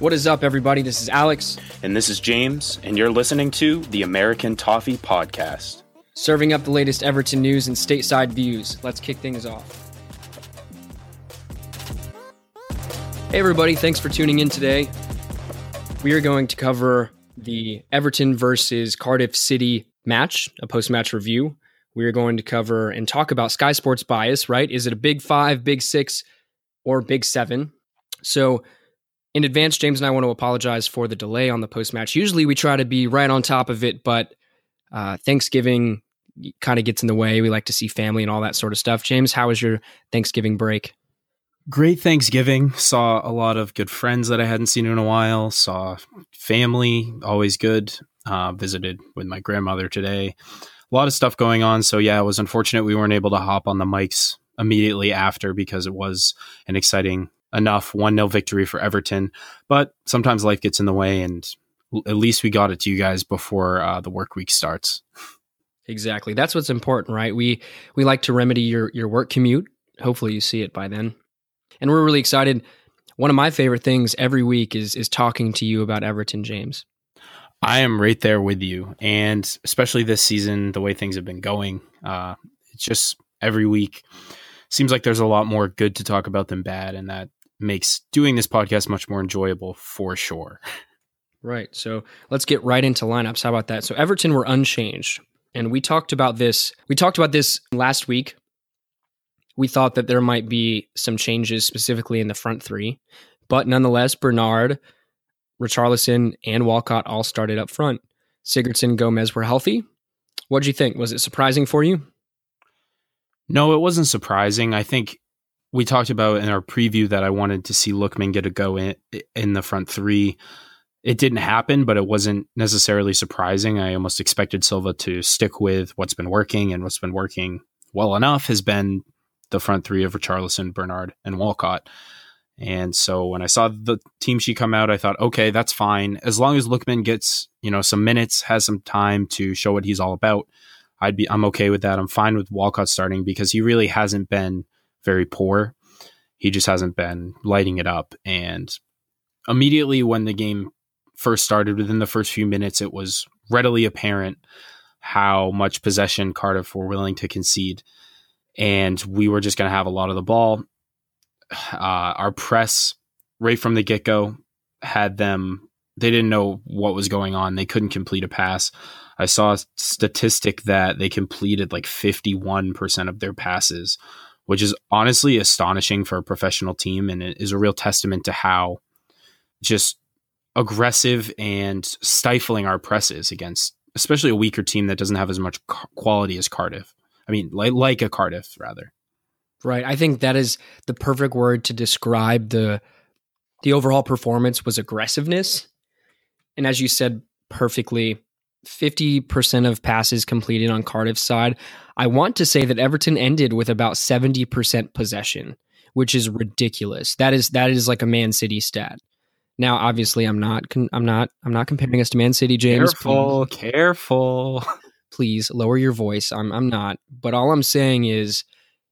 What is up, everybody? This is Alex. And this is James, and you're listening to the American Toffee Podcast. Serving up the latest Everton news and stateside views. Let's kick things off. Hey, everybody. Thanks for tuning in today. We are going to cover the Everton versus Cardiff City match, a post match review. We are going to cover and talk about Sky Sports bias, right? Is it a big five, big six, or big seven? So, in advance, James and I want to apologize for the delay on the post match. Usually we try to be right on top of it, but uh, Thanksgiving kind of gets in the way. We like to see family and all that sort of stuff. James, how was your Thanksgiving break? Great Thanksgiving. Saw a lot of good friends that I hadn't seen in a while. Saw family, always good. Uh, visited with my grandmother today. A lot of stuff going on. So, yeah, it was unfortunate we weren't able to hop on the mics immediately after because it was an exciting enough 1 0 victory for Everton. But sometimes life gets in the way, and at least we got it to you guys before uh, the work week starts. Exactly. That's what's important, right? We we like to remedy your your work commute. Hopefully you see it by then. And we're really excited. One of my favorite things every week is is talking to you about Everton James. I am right there with you. And especially this season, the way things have been going, uh, it's just every week seems like there's a lot more good to talk about than bad. And that makes doing this podcast much more enjoyable for sure. Right. So let's get right into lineups. How about that? So Everton were unchanged. And we talked about this. We talked about this last week. We thought that there might be some changes specifically in the front three. But nonetheless, Bernard, Richarlison, and Walcott all started up front. Sigurdsson, Gomes were healthy. What did you think? Was it surprising for you? No, it wasn't surprising. I think we talked about in our preview that I wanted to see Lookman get a go in in the front three. It didn't happen, but it wasn't necessarily surprising. I almost expected Silva to stick with what's been working, and what's been working well enough has been the front three of Richarlison, Bernard, and Walcott. And so when I saw the team she come out, I thought, okay, that's fine. As long as Lookman gets, you know, some minutes, has some time to show what he's all about, I'd be I'm okay with that. I'm fine with Walcott starting because he really hasn't been very poor. He just hasn't been lighting it up. And immediately when the game first started, within the first few minutes, it was readily apparent how much possession Cardiff were willing to concede. And we were just going to have a lot of the ball. Uh, our press, right from the get go, had them, they didn't know what was going on. They couldn't complete a pass. I saw a statistic that they completed like 51% of their passes, which is honestly astonishing for a professional team and it is a real testament to how just aggressive and stifling our press is against especially a weaker team that doesn't have as much quality as Cardiff. I mean, like like a Cardiff rather. Right. I think that is the perfect word to describe the the overall performance was aggressiveness. And as you said perfectly, 50% of passes completed on Cardiff's side. I want to say that Everton ended with about 70% possession, which is ridiculous. That is that is like a Man City stat. Now, obviously, I'm not I'm not I'm not comparing us to Man City, James. Careful, please, careful. Please lower your voice. I'm I'm not. But all I'm saying is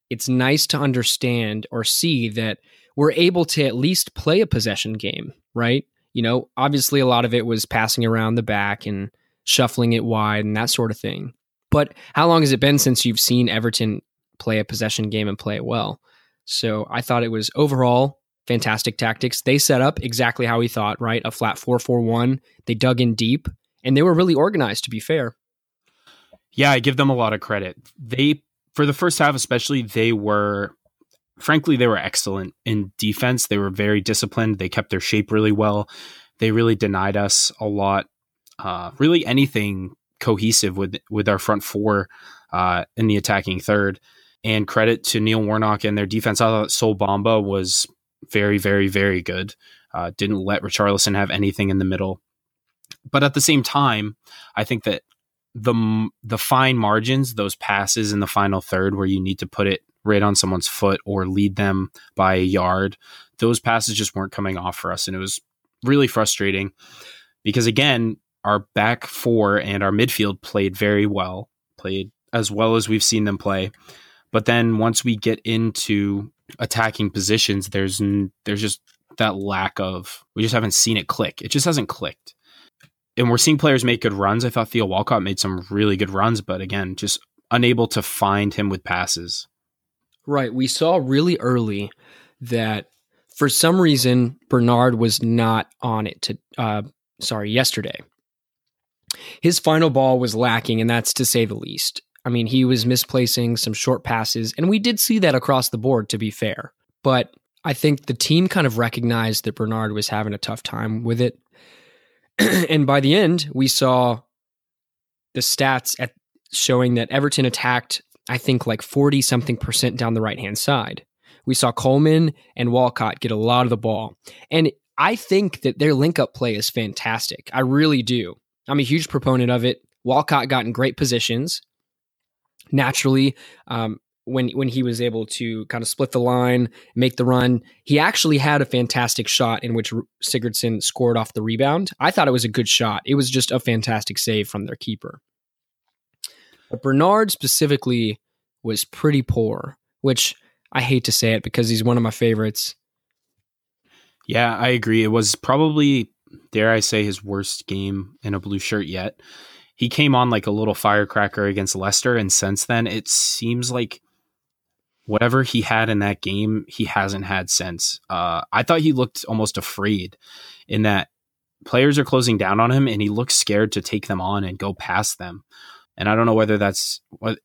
it's nice to understand or see that we're able to at least play a possession game, right? You know, obviously a lot of it was passing around the back and shuffling it wide and that sort of thing. But how long has it been since you've seen Everton play a possession game and play it well? So I thought it was overall fantastic tactics. They set up exactly how we thought, right? A flat 4 4 1. They dug in deep and they were really organized, to be fair. Yeah, I give them a lot of credit. They, for the first half especially, they were, frankly, they were excellent in defense. They were very disciplined. They kept their shape really well. They really denied us a lot uh, really anything cohesive with with our front four uh, in the attacking third. And credit to Neil Warnock and their defense. I thought Sol Bamba was very, very, very good. Uh, didn't let Richarlison have anything in the middle. But at the same time, I think that the the fine margins, those passes in the final third where you need to put it right on someone's foot or lead them by a yard, those passes just weren't coming off for us, and it was really frustrating because again, our back four and our midfield played very well, played as well as we've seen them play. But then once we get into attacking positions, there's there's just that lack of we just haven't seen it click. It just hasn't clicked. And we're seeing players make good runs. I thought Theo Walcott made some really good runs, but again, just unable to find him with passes. Right. We saw really early that for some reason Bernard was not on it to uh sorry, yesterday. His final ball was lacking, and that's to say the least. I mean, he was misplacing some short passes, and we did see that across the board, to be fair. But I think the team kind of recognized that Bernard was having a tough time with it. and by the end, we saw the stats at showing that Everton attacked, I think, like 40 something percent down the right hand side. We saw Coleman and Walcott get a lot of the ball. And I think that their link up play is fantastic. I really do. I'm a huge proponent of it. Walcott got in great positions naturally. Um, when when he was able to kind of split the line, make the run, he actually had a fantastic shot in which Sigurdsson scored off the rebound. I thought it was a good shot. It was just a fantastic save from their keeper. But Bernard specifically was pretty poor, which I hate to say it because he's one of my favorites. Yeah, I agree. It was probably, dare I say, his worst game in a blue shirt yet. He came on like a little firecracker against Leicester, and since then, it seems like whatever he had in that game, he hasn't had since. Uh, I thought he looked almost afraid in that players are closing down on him, and he looks scared to take them on and go past them. And I don't know whether that's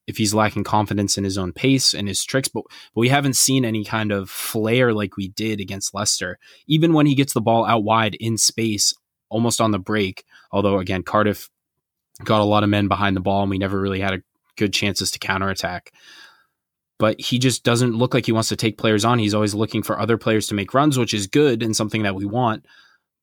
if he's lacking confidence in his own pace and his tricks, but, but we haven't seen any kind of flair like we did against Leicester. Even when he gets the ball out wide in space, almost on the break, although again, Cardiff got a lot of men behind the ball and we never really had a good chances to counterattack. But he just doesn't look like he wants to take players on. He's always looking for other players to make runs, which is good and something that we want.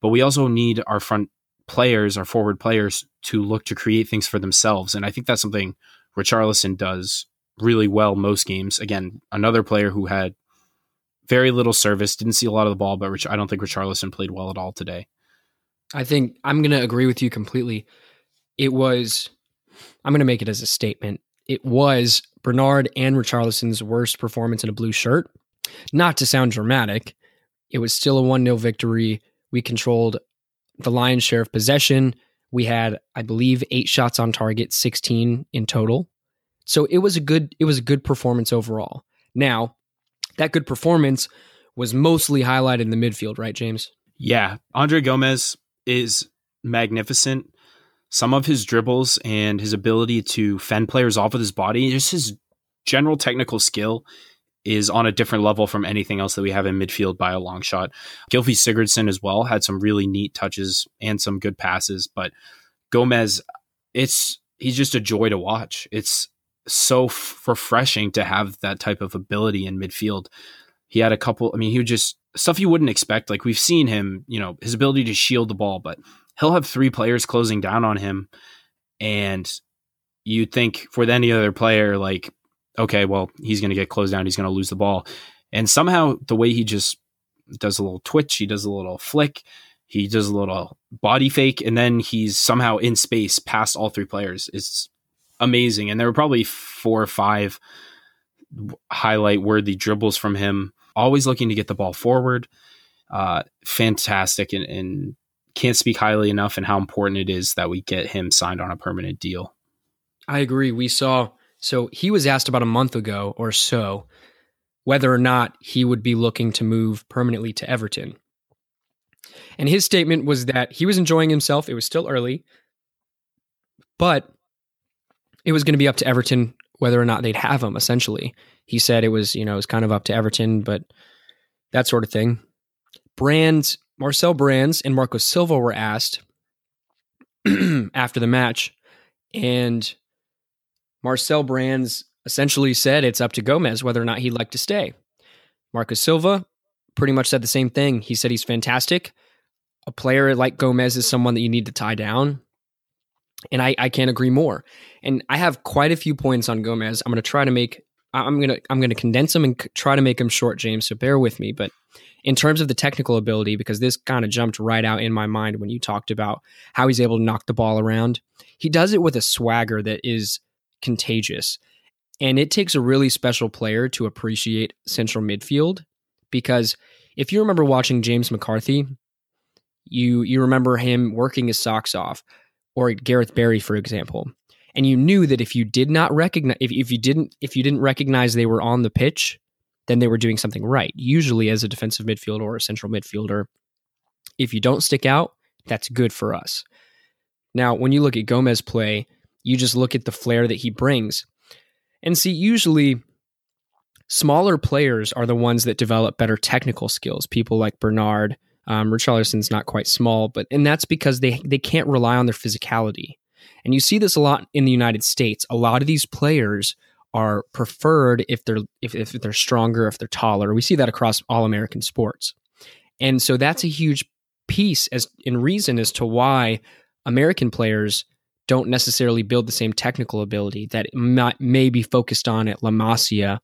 But we also need our front players, our forward players, to look to create things for themselves. And I think that's something Richarlison does really well most games. Again, another player who had very little service, didn't see a lot of the ball, but Rich, I don't think Richarlison played well at all today. I think I'm going to agree with you completely. It was, I'm going to make it as a statement. It was Bernard and Richarlison's worst performance in a blue shirt. Not to sound dramatic, it was still a 1 0 victory. We controlled the lion's share of possession. We had, I believe, eight shots on target, 16 in total. So it was a good it was a good performance overall. Now, that good performance was mostly highlighted in the midfield, right, James? Yeah. Andre Gomes is magnificent. Some of his dribbles and his ability to fend players off with his body, just his general technical skill is on a different level from anything else that we have in midfield by a long shot. Gylfi Sigurdsson as well had some really neat touches and some good passes, but Gomes, it's he's just a joy to watch. It's so f- refreshing to have that type of ability in midfield. He had a couple. I mean, he would just stuff you wouldn't expect. Like we've seen him, you know, his ability to shield the ball, but he'll have three players closing down on him, and you'd think for any other player, like okay, well, he's going to get closed down. He's going to lose the ball. And somehow the way he just does a little twitch, he does a little flick, he does a little body fake, and then he's somehow in space past all three players. It's amazing. And there were probably four or five highlight worthy dribbles from him, always looking to get the ball forward. Uh, fantastic and, and can't speak highly enough and how important it is that we get him signed on a permanent deal. I agree. We saw so he was asked about a month ago or so whether or not he would be looking to move permanently to Everton. And his statement was that he was enjoying himself. It was still early, but it was going to be up to Everton whether or not they'd have him, essentially. He said it was, you know, it was kind of up to Everton, but that sort of thing. Brands, Marcel Brands and Marco Silva were asked after the match, and Marcel Brands essentially said it's up to Gomes whether or not he'd like to stay. Marco Silva pretty much said the same thing. He said he's fantastic. A player like Gomes is someone that you need to tie down. And I, I can't agree more. And I have quite a few points on Gomes. I'm going to try to make I'm to I'm going to condense them and try to make them short, James. So bear with me. But in terms of the technical ability, because this kind of jumped right out in my mind when you talked about how he's able to knock the ball around, he does it with a swagger that is contagious. And it takes a really special player to appreciate central midfield because if you remember watching James McCarthy, you you remember him working his socks off, or Gareth Barry, for example, and you knew that if you did not recognize if, if you didn't if you didn't recognize they were on the pitch, then they were doing something right. Usually, as a defensive midfielder or a central midfielder, if you don't stick out, that's good for us. Now, when you look at Gomes play, you just look at the flair that he brings. And see, usually smaller players are the ones that develop better technical skills. People like Bernard, um, Richarlison's not quite small, but and that's because they they can't rely on their physicality. And you see this a lot in the United States. A lot of these players are preferred if they're if, if they're stronger, if they're taller. We see that across all American sports. And so that's a huge piece as in reason as to why American players don't necessarily build the same technical ability that might, may be focused on at La Masia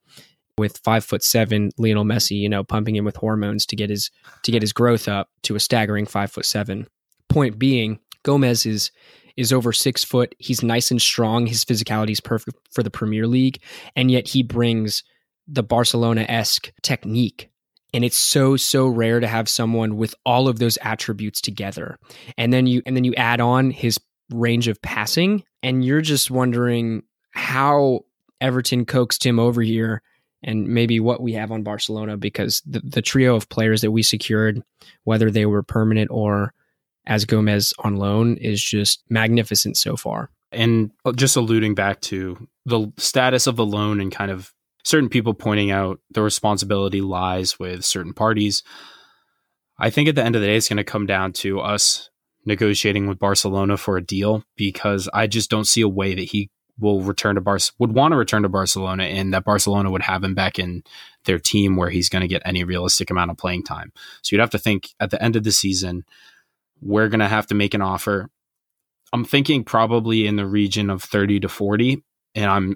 with five foot seven Lionel Messi, you know, pumping him with hormones to get his to get his growth up to a staggering five foot seven. Point being, Gomes is is over six foot. He's nice and strong. His physicality is perfect for the Premier League, and yet he brings the Barcelona esque technique. And it's so so rare to have someone with all of those attributes together. And then you and then you add on his range of passing, and you're just wondering how Everton coaxed him over here and maybe what we have on Barcelona because the, the trio of players that we secured, whether they were permanent or as Gomes on loan, is just magnificent so far. And just alluding back to the status of the loan and kind of certain people pointing out the responsibility lies with certain parties. I think at the end of the day, it's going to come down to us negotiating with Barcelona for a deal because I just don't see a way that he will return to Bar would want to return to Barcelona and that Barcelona would have him back in their team where he's going to get any realistic amount of playing time. So you'd have to think at the end of the season, we're going to have to make an offer. I'm thinking probably in the region of 30 to 40 and I'm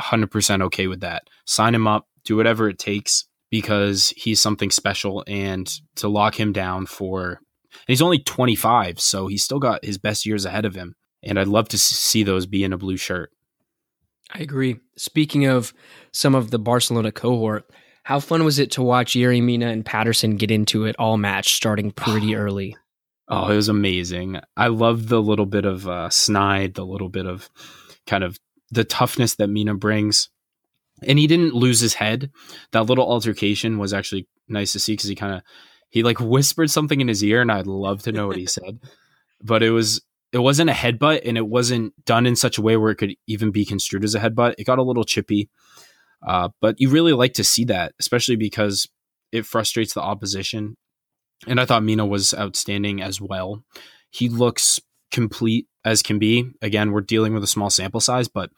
100% okay with that. Sign him up, do whatever it takes because he's something special and to lock him down for he's only 25 so he's still got his best years ahead of him and I'd love to see those be in a blue shirt. I agree. Speaking of some of the Barcelona cohort, how fun was it to watch Yerry Mina and Paterson get into it all match starting pretty early? Oh, it was amazing. I love the little bit of uh, snide, the little bit of kind of the toughness that Mina brings. And he didn't lose his head. That little altercation was actually nice to see because he kind of he like whispered something in his ear, and I'd love to know what he said. But it was it wasn't a headbutt and it wasn't done in such a way where it could even be construed as a headbutt. It got a little chippy. Uh, but you really like to see that, especially because it frustrates the opposition. And I thought Mina was outstanding as well. He looks complete as can be. Again, we're dealing with a small sample size, but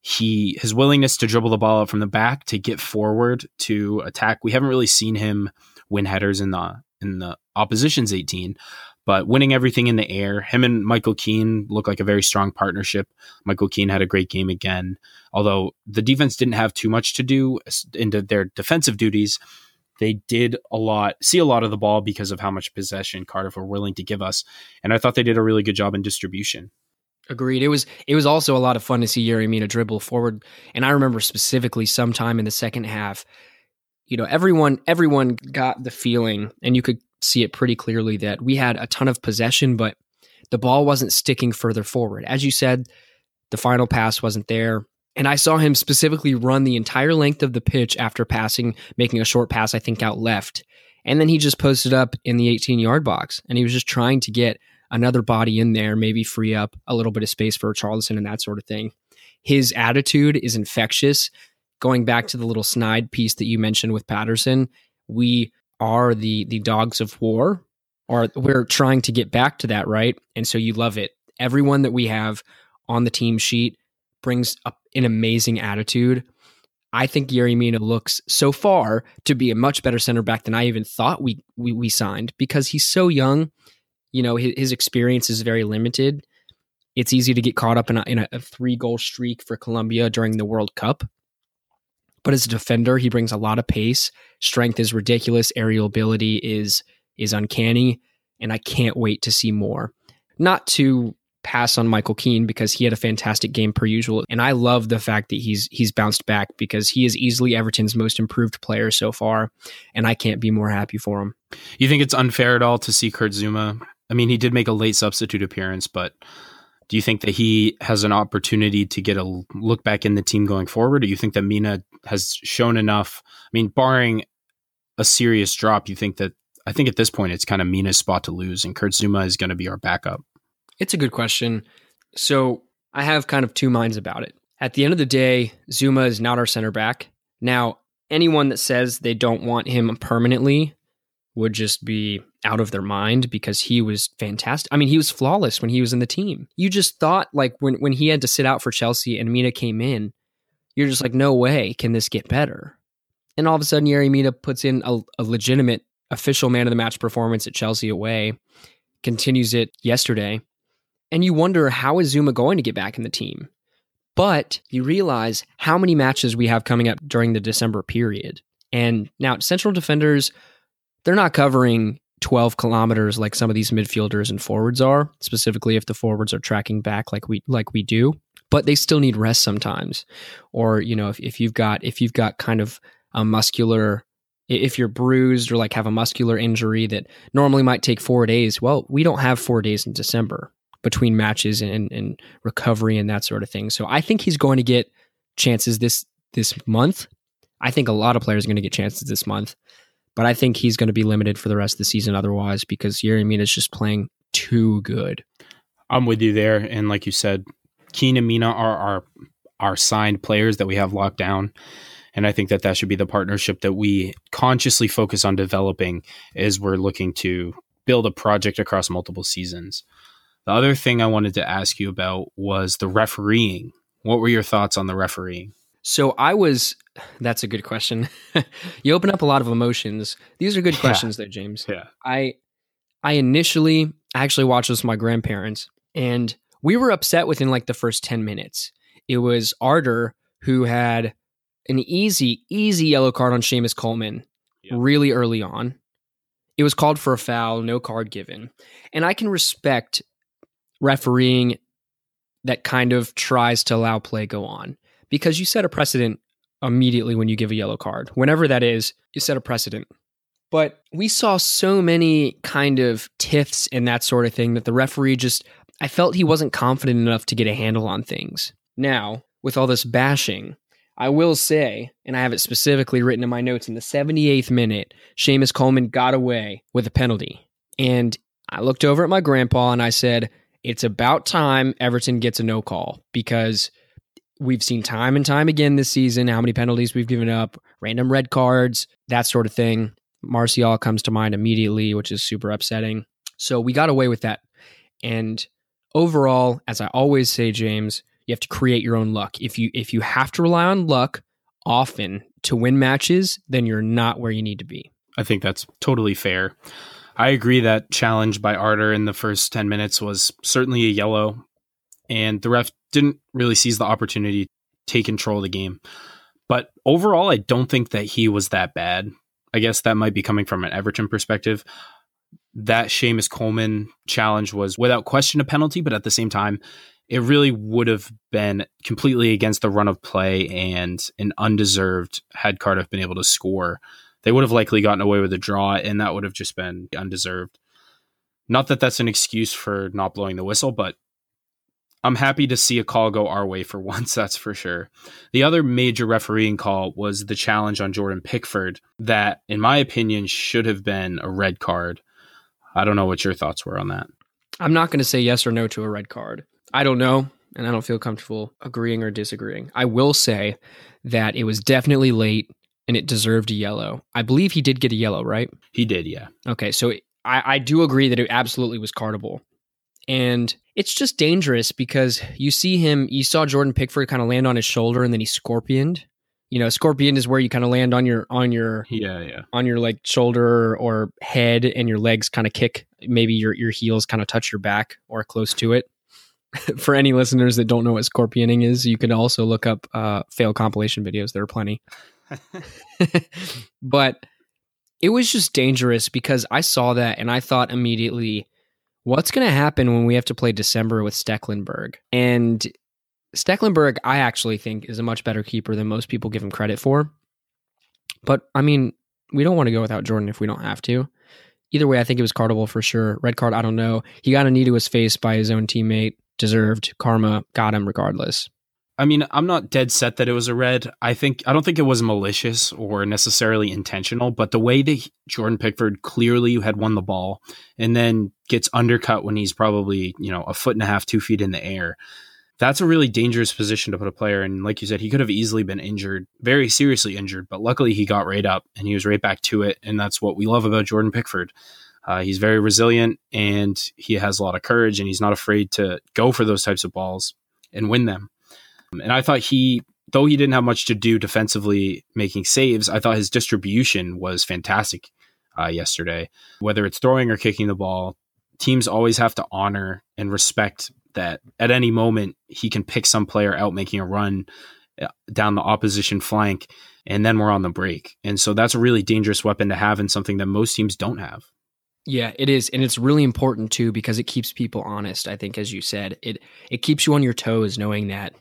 he his willingness to dribble the ball out from the back to get forward to attack. We haven't really seen him win headers in the in the opposition's 18, but winning everything in the air, him and Michael Keane look like a very strong partnership. Michael Keane had a great game again, although the defense didn't have too much to do into their defensive duties. They did a lot, see a lot of the ball because of how much possession Cardiff were willing to give us, and I thought they did a really good job in distribution. Agreed. It was it was also a lot of fun to see Yerry Mina dribble forward, and I remember specifically sometime in the second half, you know, everyone everyone got the feeling, and you could see it pretty clearly that we had a ton of possession, but the ball wasn't sticking further forward. As you said, the final pass wasn't there. And I saw him specifically run the entire length of the pitch after passing, making a short pass, I think, out left. And then he just posted up in the 18 yard box and he was just trying to get another body in there, maybe free up a little bit of space for Charlison and that sort of thing. His attitude is infectious. Going back to the little snide piece that you mentioned with Paterson, we are the the dogs of war or we're trying to get back to that right and so you love it everyone that we have on the team sheet brings up an amazing attitude I think Yerry Mina looks so far to be a much better center back than I even thought we we, we signed because he's so young. You know, his, his, experience is very limited. It's easy to get caught up in a, in a three goal streak for Colombia during the World Cup. But as a defender, he brings a lot of pace. Strength is ridiculous. Aerial ability is is uncanny, and I can't wait to see more. Not to pass on Michael Keane because he had a fantastic game per usual. And I love the fact that he's he's bounced back because he is easily Everton's most improved player so far. And I can't be more happy for him. You think it's unfair at all to see Kurt Zouma? I mean, he did make a late substitute appearance, but do you think that he has an opportunity to get a look back in the team going forward? Or you think that Mina has shown enough? I mean, barring a serious drop, you think that I think at this point it's kind of Mina's spot to lose, and Kurt Zouma is going to be our backup. It's a good question. So I have kind of two minds about it. At the end of the day, Zouma is not our center back. Now, anyone that says they don't want him permanently would just be out of their mind because he was fantastic. I mean, he was flawless when he was in the team. You just thought like when when he had to sit out for Chelsea and Mina came in, you're just like, no way can this get better. And all of a sudden, Yerry Mina puts in a, a legitimate official man of the match performance at Chelsea away, continues it yesterday. And you wonder how is Zouma going to get back in the team? But you realize how many matches we have coming up during the December period. And now central defenders, they're not covering 12 kilometers like some of these midfielders and forwards are, specifically if the forwards are tracking back like we like we do. But they still need rest sometimes. Or, you know, if, if you've got if you've got kind of a muscular if you're bruised or like have a muscular injury that normally might take four days, well, we don't have four days in December between matches and, and recovery and that sort of thing. So I think he's going to get chances this this month. I think a lot of players are going to get chances this month, but I think he's going to be limited for the rest of the season otherwise because Yerry Mina is just playing too good. I'm with you there, and like you said, Keane and Mina are our our signed players that we have locked down. And I think that that should be the partnership that we consciously focus on developing as we're looking to build a project across multiple seasons. The other thing I wanted to ask you about was the refereeing. What were your thoughts on the refereeing? So I was. That's a good question. you open up a lot of emotions. These are good questions, yeah. though, James. Yeah. I, I initially actually watched this with my grandparents, and we were upset within like the first ten minutes. It was Arter who had an easy, easy yellow card on Seamus Coleman yep. really early on. It was called for a foul, no card given. And I can respect refereeing that kind of tries to allow play go on because you set a precedent immediately when you give a yellow card. Whenever that is, you set a precedent. But we saw so many kind of tiffs and that sort of thing that the referee just, I felt he wasn't confident enough to get a handle on things. Now, with all this bashing, I will say, and I have it specifically written in my notes, in the 78th minute, Seamus Coleman got away with a penalty. And I looked over at my grandpa and I said, it's about time Everton gets a no call because we've seen time and time again this season how many penalties we've given up, random red cards, that sort of thing. Martial comes to mind immediately, which is super upsetting. So we got away with that. And overall, as I always say, James, you have to create your own luck. If you if you have to rely on luck often to win matches, then you're not where you need to be. I think that's totally fair. I agree that challenge by Arter in the first 10 minutes was certainly a yellow, and the ref didn't really seize the opportunity to take control of the game. But overall, I don't think that he was that bad. I guess that might be coming from an Everton perspective. That Seamus Coleman challenge was without question a penalty, but at the same time, it really would have been completely against the run of play and an undeserved had Cardiff been able to score they would have likely gotten away with a draw, and that would have just been undeserved. Not that that's an excuse for not blowing the whistle, but I'm happy to see a call go our way for once, that's for sure. The other major refereeing call was the challenge on Jordan Pickford, that, in my opinion, should have been a red card. I don't know what your thoughts were on that. I'm not going to say yes or no to a red card. I don't know, and I don't feel comfortable agreeing or disagreeing. I will say that it was definitely late and it deserved a yellow. I believe he did get a yellow, right? He did, yeah. Okay, so I, I do agree that it absolutely was cardable. And it's just dangerous because you see him, you saw Jordan Pickford kind of land on his shoulder and then he scorpioned. You know, scorpion is where you kind of land on your on your yeah yeah on your like shoulder or head, and your legs kind of kick. Maybe your your heels kind of touch your back or close to it. For any listeners that don't know what scorpioning is, you can also look up uh, fail compilation videos. There are plenty. but it was just dangerous because I saw that and I thought immediately, What's going to happen when we have to play December with Stekelenburg? And Stekelenburg, I actually think, is a much better keeper than most people give him credit for. But I mean, we don't want to go without Jordan if we don't have to. Either way, I think it was cardable for sure. Red card, I don't know. He got a knee to his face by his own teammate. Deserved. Karma got him regardless. I mean, I'm not dead set that it was a red. I think I don't think it was malicious or necessarily intentional, but the way that Jordan Pickford clearly had won the ball and then gets undercut when he's probably you know a foot and a half, two feet in the air. That's a really dangerous position to put a player in. Like you said, he could have easily been injured, very seriously injured, but luckily he got right up and he was right back to it. And that's what we love about Jordan Pickford. Uh, he's very resilient and he has a lot of courage and he's not afraid to go for those types of balls and win them. And I thought he, though he didn't have much to do defensively making saves, I thought his distribution was fantastic uh, yesterday. Whether it's throwing or kicking the ball, teams always have to honor and respect that at any moment he can pick some player out making a run uh, down the opposition flank and then we're on the break. And so that's a really dangerous weapon to have and something that most teams don't have. Yeah, it is, and it's really important too because it keeps people honest. I think, as you said, it it keeps you on your toes, knowing that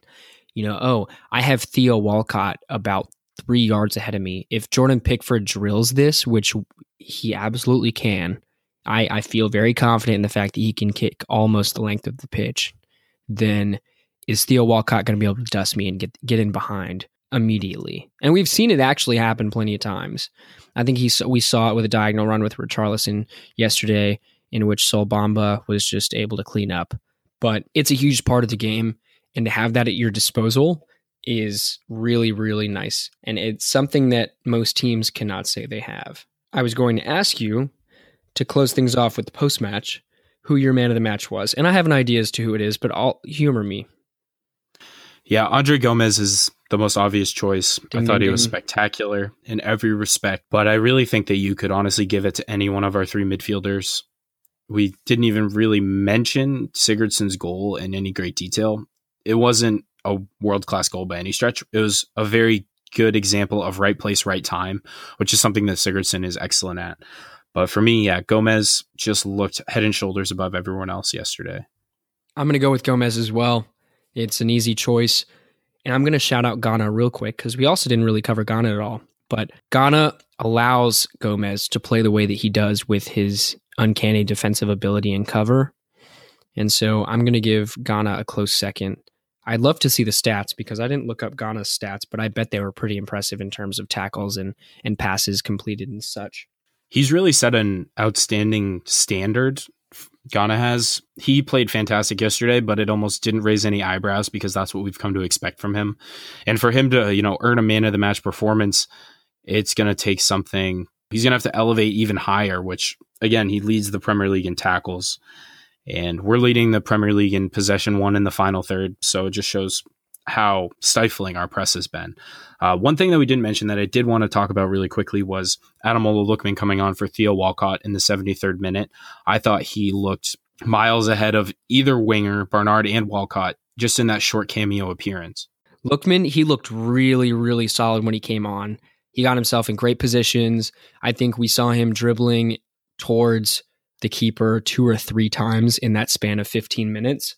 you know, oh, I have Theo Walcott about three yards ahead of me. If Jordan Pickford drills this, which he absolutely can, I, I feel very confident in the fact that he can kick almost the length of the pitch. Then is Theo Walcott going to be able to dust me and get get in behind immediately? And we've seen it actually happen plenty of times. I think he we saw it with a diagonal run with Richarlison yesterday, in which Sol Bamba was just able to clean up. But it's a huge part of the game and to have that at your disposal is really really nice. And it's something that most teams cannot say they have. I was going to ask you to close things off with the post match who your man of the match was. And i have an idea as to who it is but i'll humor me. Yeah andre gomes is the most obvious choice. Ding, i thought ding, he was spectacular in every respect but i really think that you could honestly give it to any one of our three midfielders. We didn't even really mention Sigurdsson's goal in any great detail it wasn't a world class goal by any stretch. It was a very good example of right place, right time, which is something that Sigurdsson is excellent at. But for me, yeah, Gomes just looked head and shoulders above everyone else yesterday. I'm going to go with Gomes as well. It's an easy choice. And I'm going to shout out Gana real quick because we also didn't really cover Gana at all. But Gana allows Gomes to play the way that he does with his uncanny defensive ability and cover. And so I'm going to give Gana a close second. I'd love to see the stats because I didn't look up Gana's stats, but I bet they were pretty impressive in terms of tackles and and passes completed and such. He's really set an outstanding standard. Gana has. He played fantastic yesterday, but it almost didn't raise any eyebrows because that's what we've come to expect from him. And for him to, you know, earn a man of the match performance, it's going to take something. He's going to have to elevate even higher, which again, he leads the Premier League in tackles and we're leading the Premier League in possession one in the final third. So it just shows how stifling our press has been. Uh, one thing that we didn't mention that I did want to talk about really quickly was Ademola Lookman coming on for Theo Walcott in the 73rd minute. I thought he looked miles ahead of either winger, Bernard and Walcott, just in that short cameo appearance. Lookman, he looked really, really solid when he came on. He got himself in great positions. I think we saw him dribbling towards the keeper two or three times in that span of 15 minutes.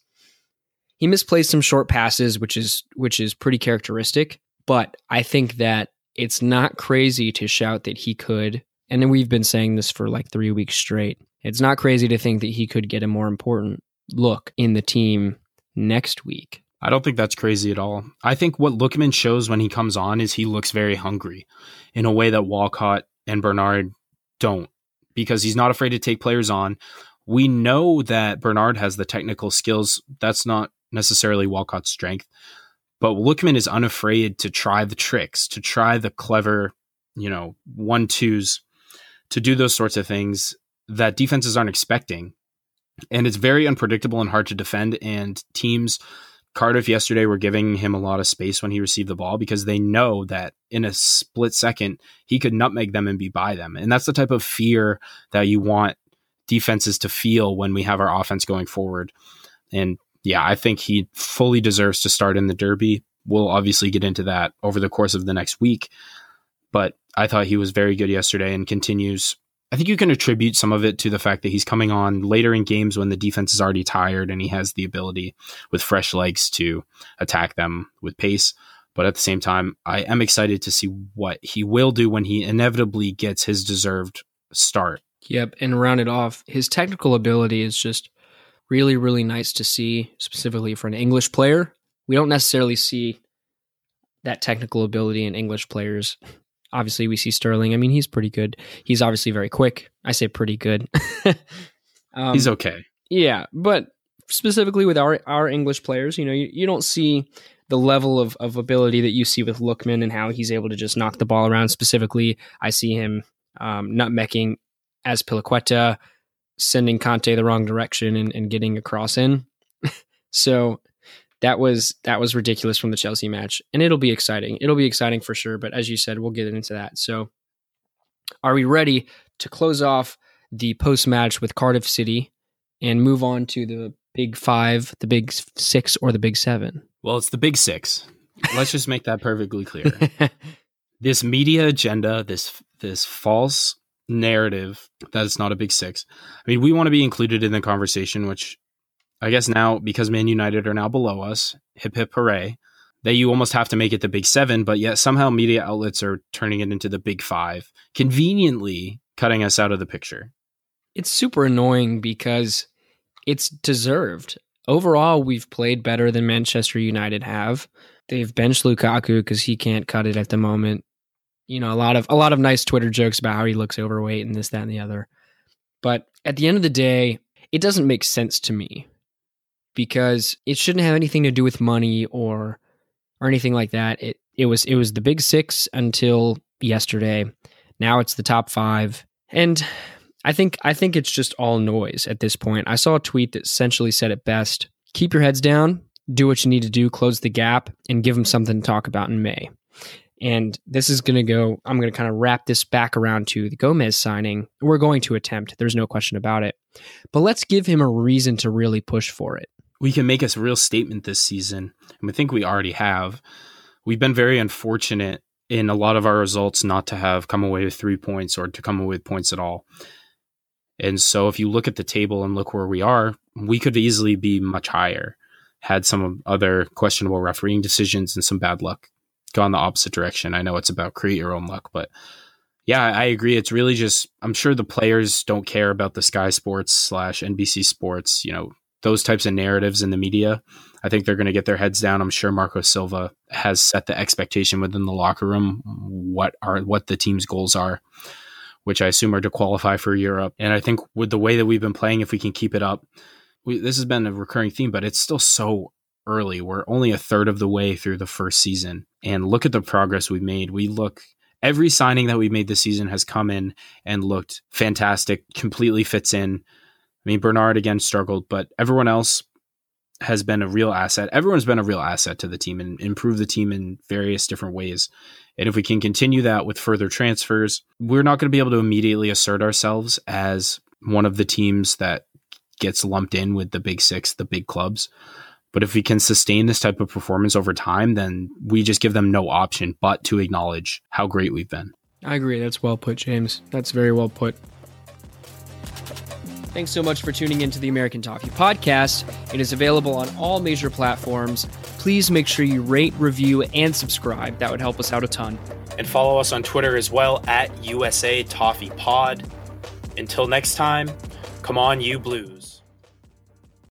He misplaced some short passes, which is which is pretty characteristic, but I think that it's not crazy to shout that he could, and we've been saying this for like 3 weeks straight. It's not crazy to think that he could get a more important look in the team next week. I don't think that's crazy at all. I think what Lookman shows when he comes on is he looks very hungry in a way that Walcott and Bernard don't because he's not afraid to take players on. We know that Bernard has the technical skills. That's not necessarily Walcott's strength. But Lookman is unafraid to try the tricks, to try the clever, you know, one twos, to do those sorts of things that defenses aren't expecting. And it's very unpredictable and hard to defend. And teams Cardiff yesterday were giving him a lot of space when he received the ball because they know that in a split second he could nutmeg them and be by them. And that's the type of fear that you want defenses to feel when we have our offense going forward. And yeah, I think he fully deserves to start in the derby. We'll obviously get into that over the course of the next week. But I thought he was very good yesterday and continues I think you can attribute some of it to the fact that he's coming on later in games when the defense is already tired and he has the ability with fresh legs to attack them with pace. But at the same time, I am excited to see what he will do when he inevitably gets his deserved start. Yep. And round it off, his technical ability is just really, really nice to see, specifically for an English player. We don't necessarily see that technical ability in English players. Obviously, we see Sterling. I mean, he's pretty good. He's obviously very quick. I say pretty good. um, he's okay. Yeah, but specifically with our our English players, you know, you, you don't see the level of, of ability that you see with Lookman and how he's able to just knock the ball around. Specifically, I see him um, nutmecking Azpilicueta, sending Kanté the wrong direction and, and getting a cross in. so that was that was ridiculous from the Chelsea match, and it'll be exciting. It'll be exciting for sure. But as you said, we'll get into that. So, are we ready to close off the post match with Cardiff City and move on to the Big Five, the Big Six, or the Big Seven? Well, it's the Big Six. Let's just make that perfectly clear. this media agenda, this this false narrative that it's not a big six. I mean, we want to be included in the conversation, which I guess now because Man United are now below us, hip hip hooray, that you almost have to make it the big seven, but yet somehow media outlets are turning it into the big five, conveniently cutting us out of the picture. It's super annoying because it's deserved. Overall, we've played better than Manchester United have. They've benched Lukaku because he can't cut it at the moment you know a lot of a lot of nice Twitter jokes about how he looks overweight and this, that, and the other. But at the end of the day, it doesn't make sense to me because it shouldn't have anything to do with money or or anything like that. It it was it was the big six until yesterday. Now it's the top five, and I think I think it's just all noise at this point. I saw a tweet that essentially said it best: keep your heads down, do what you need to do, close the gap, and give them something to talk about in May. And this is going to go, I'm going to kind of wrap this back around to the Gomes signing. We're going to attempt, there's no question about it. But let's give him a reason to really push for it. We can make a real statement this season, and we think we already have. We've been very unfortunate in a lot of our results not to have come away with three points or to come away with points at all. And so if you look at the table and look where we are, we could easily be much higher had some other questionable refereeing decisions and some bad luck gone the opposite direction. I know it's about create your own luck, but yeah, I agree. It's really just I'm sure the players don't care about the Sky Sports slash NBC Sports, you know, those types of narratives in the media. I think they're going to get their heads down. I'm sure Marco Silva has set the expectation within the locker room what are what the team's goals are, which I assume are to qualify for Europe. And I think with the way that we've been playing, if we can keep it up, we, this has been a recurring theme, but it's still so early. We're only a third of the way through the first season. And look at the progress we've made. We look every signing that we've made this season has come in and looked fantastic, completely fits in. I mean, Bernard again struggled, but everyone else has been a real asset. Everyone's been a real asset to the team and improved the team in various different ways. And if we can continue that with further transfers, we're not going to be able to immediately assert ourselves as one of the teams that gets lumped in with the big six, the big clubs. But if we can sustain this type of performance over time, then we just give them no option but to acknowledge how great we've been. I agree. That's well put, James. That's very well put. Thanks so much for tuning into the American Toffee Podcast. It is available on all major platforms. Please make sure you rate, review, and subscribe. That would help us out a ton. And follow us on Twitter as well at USA Toffee Pod. Until next time, come on, you blues.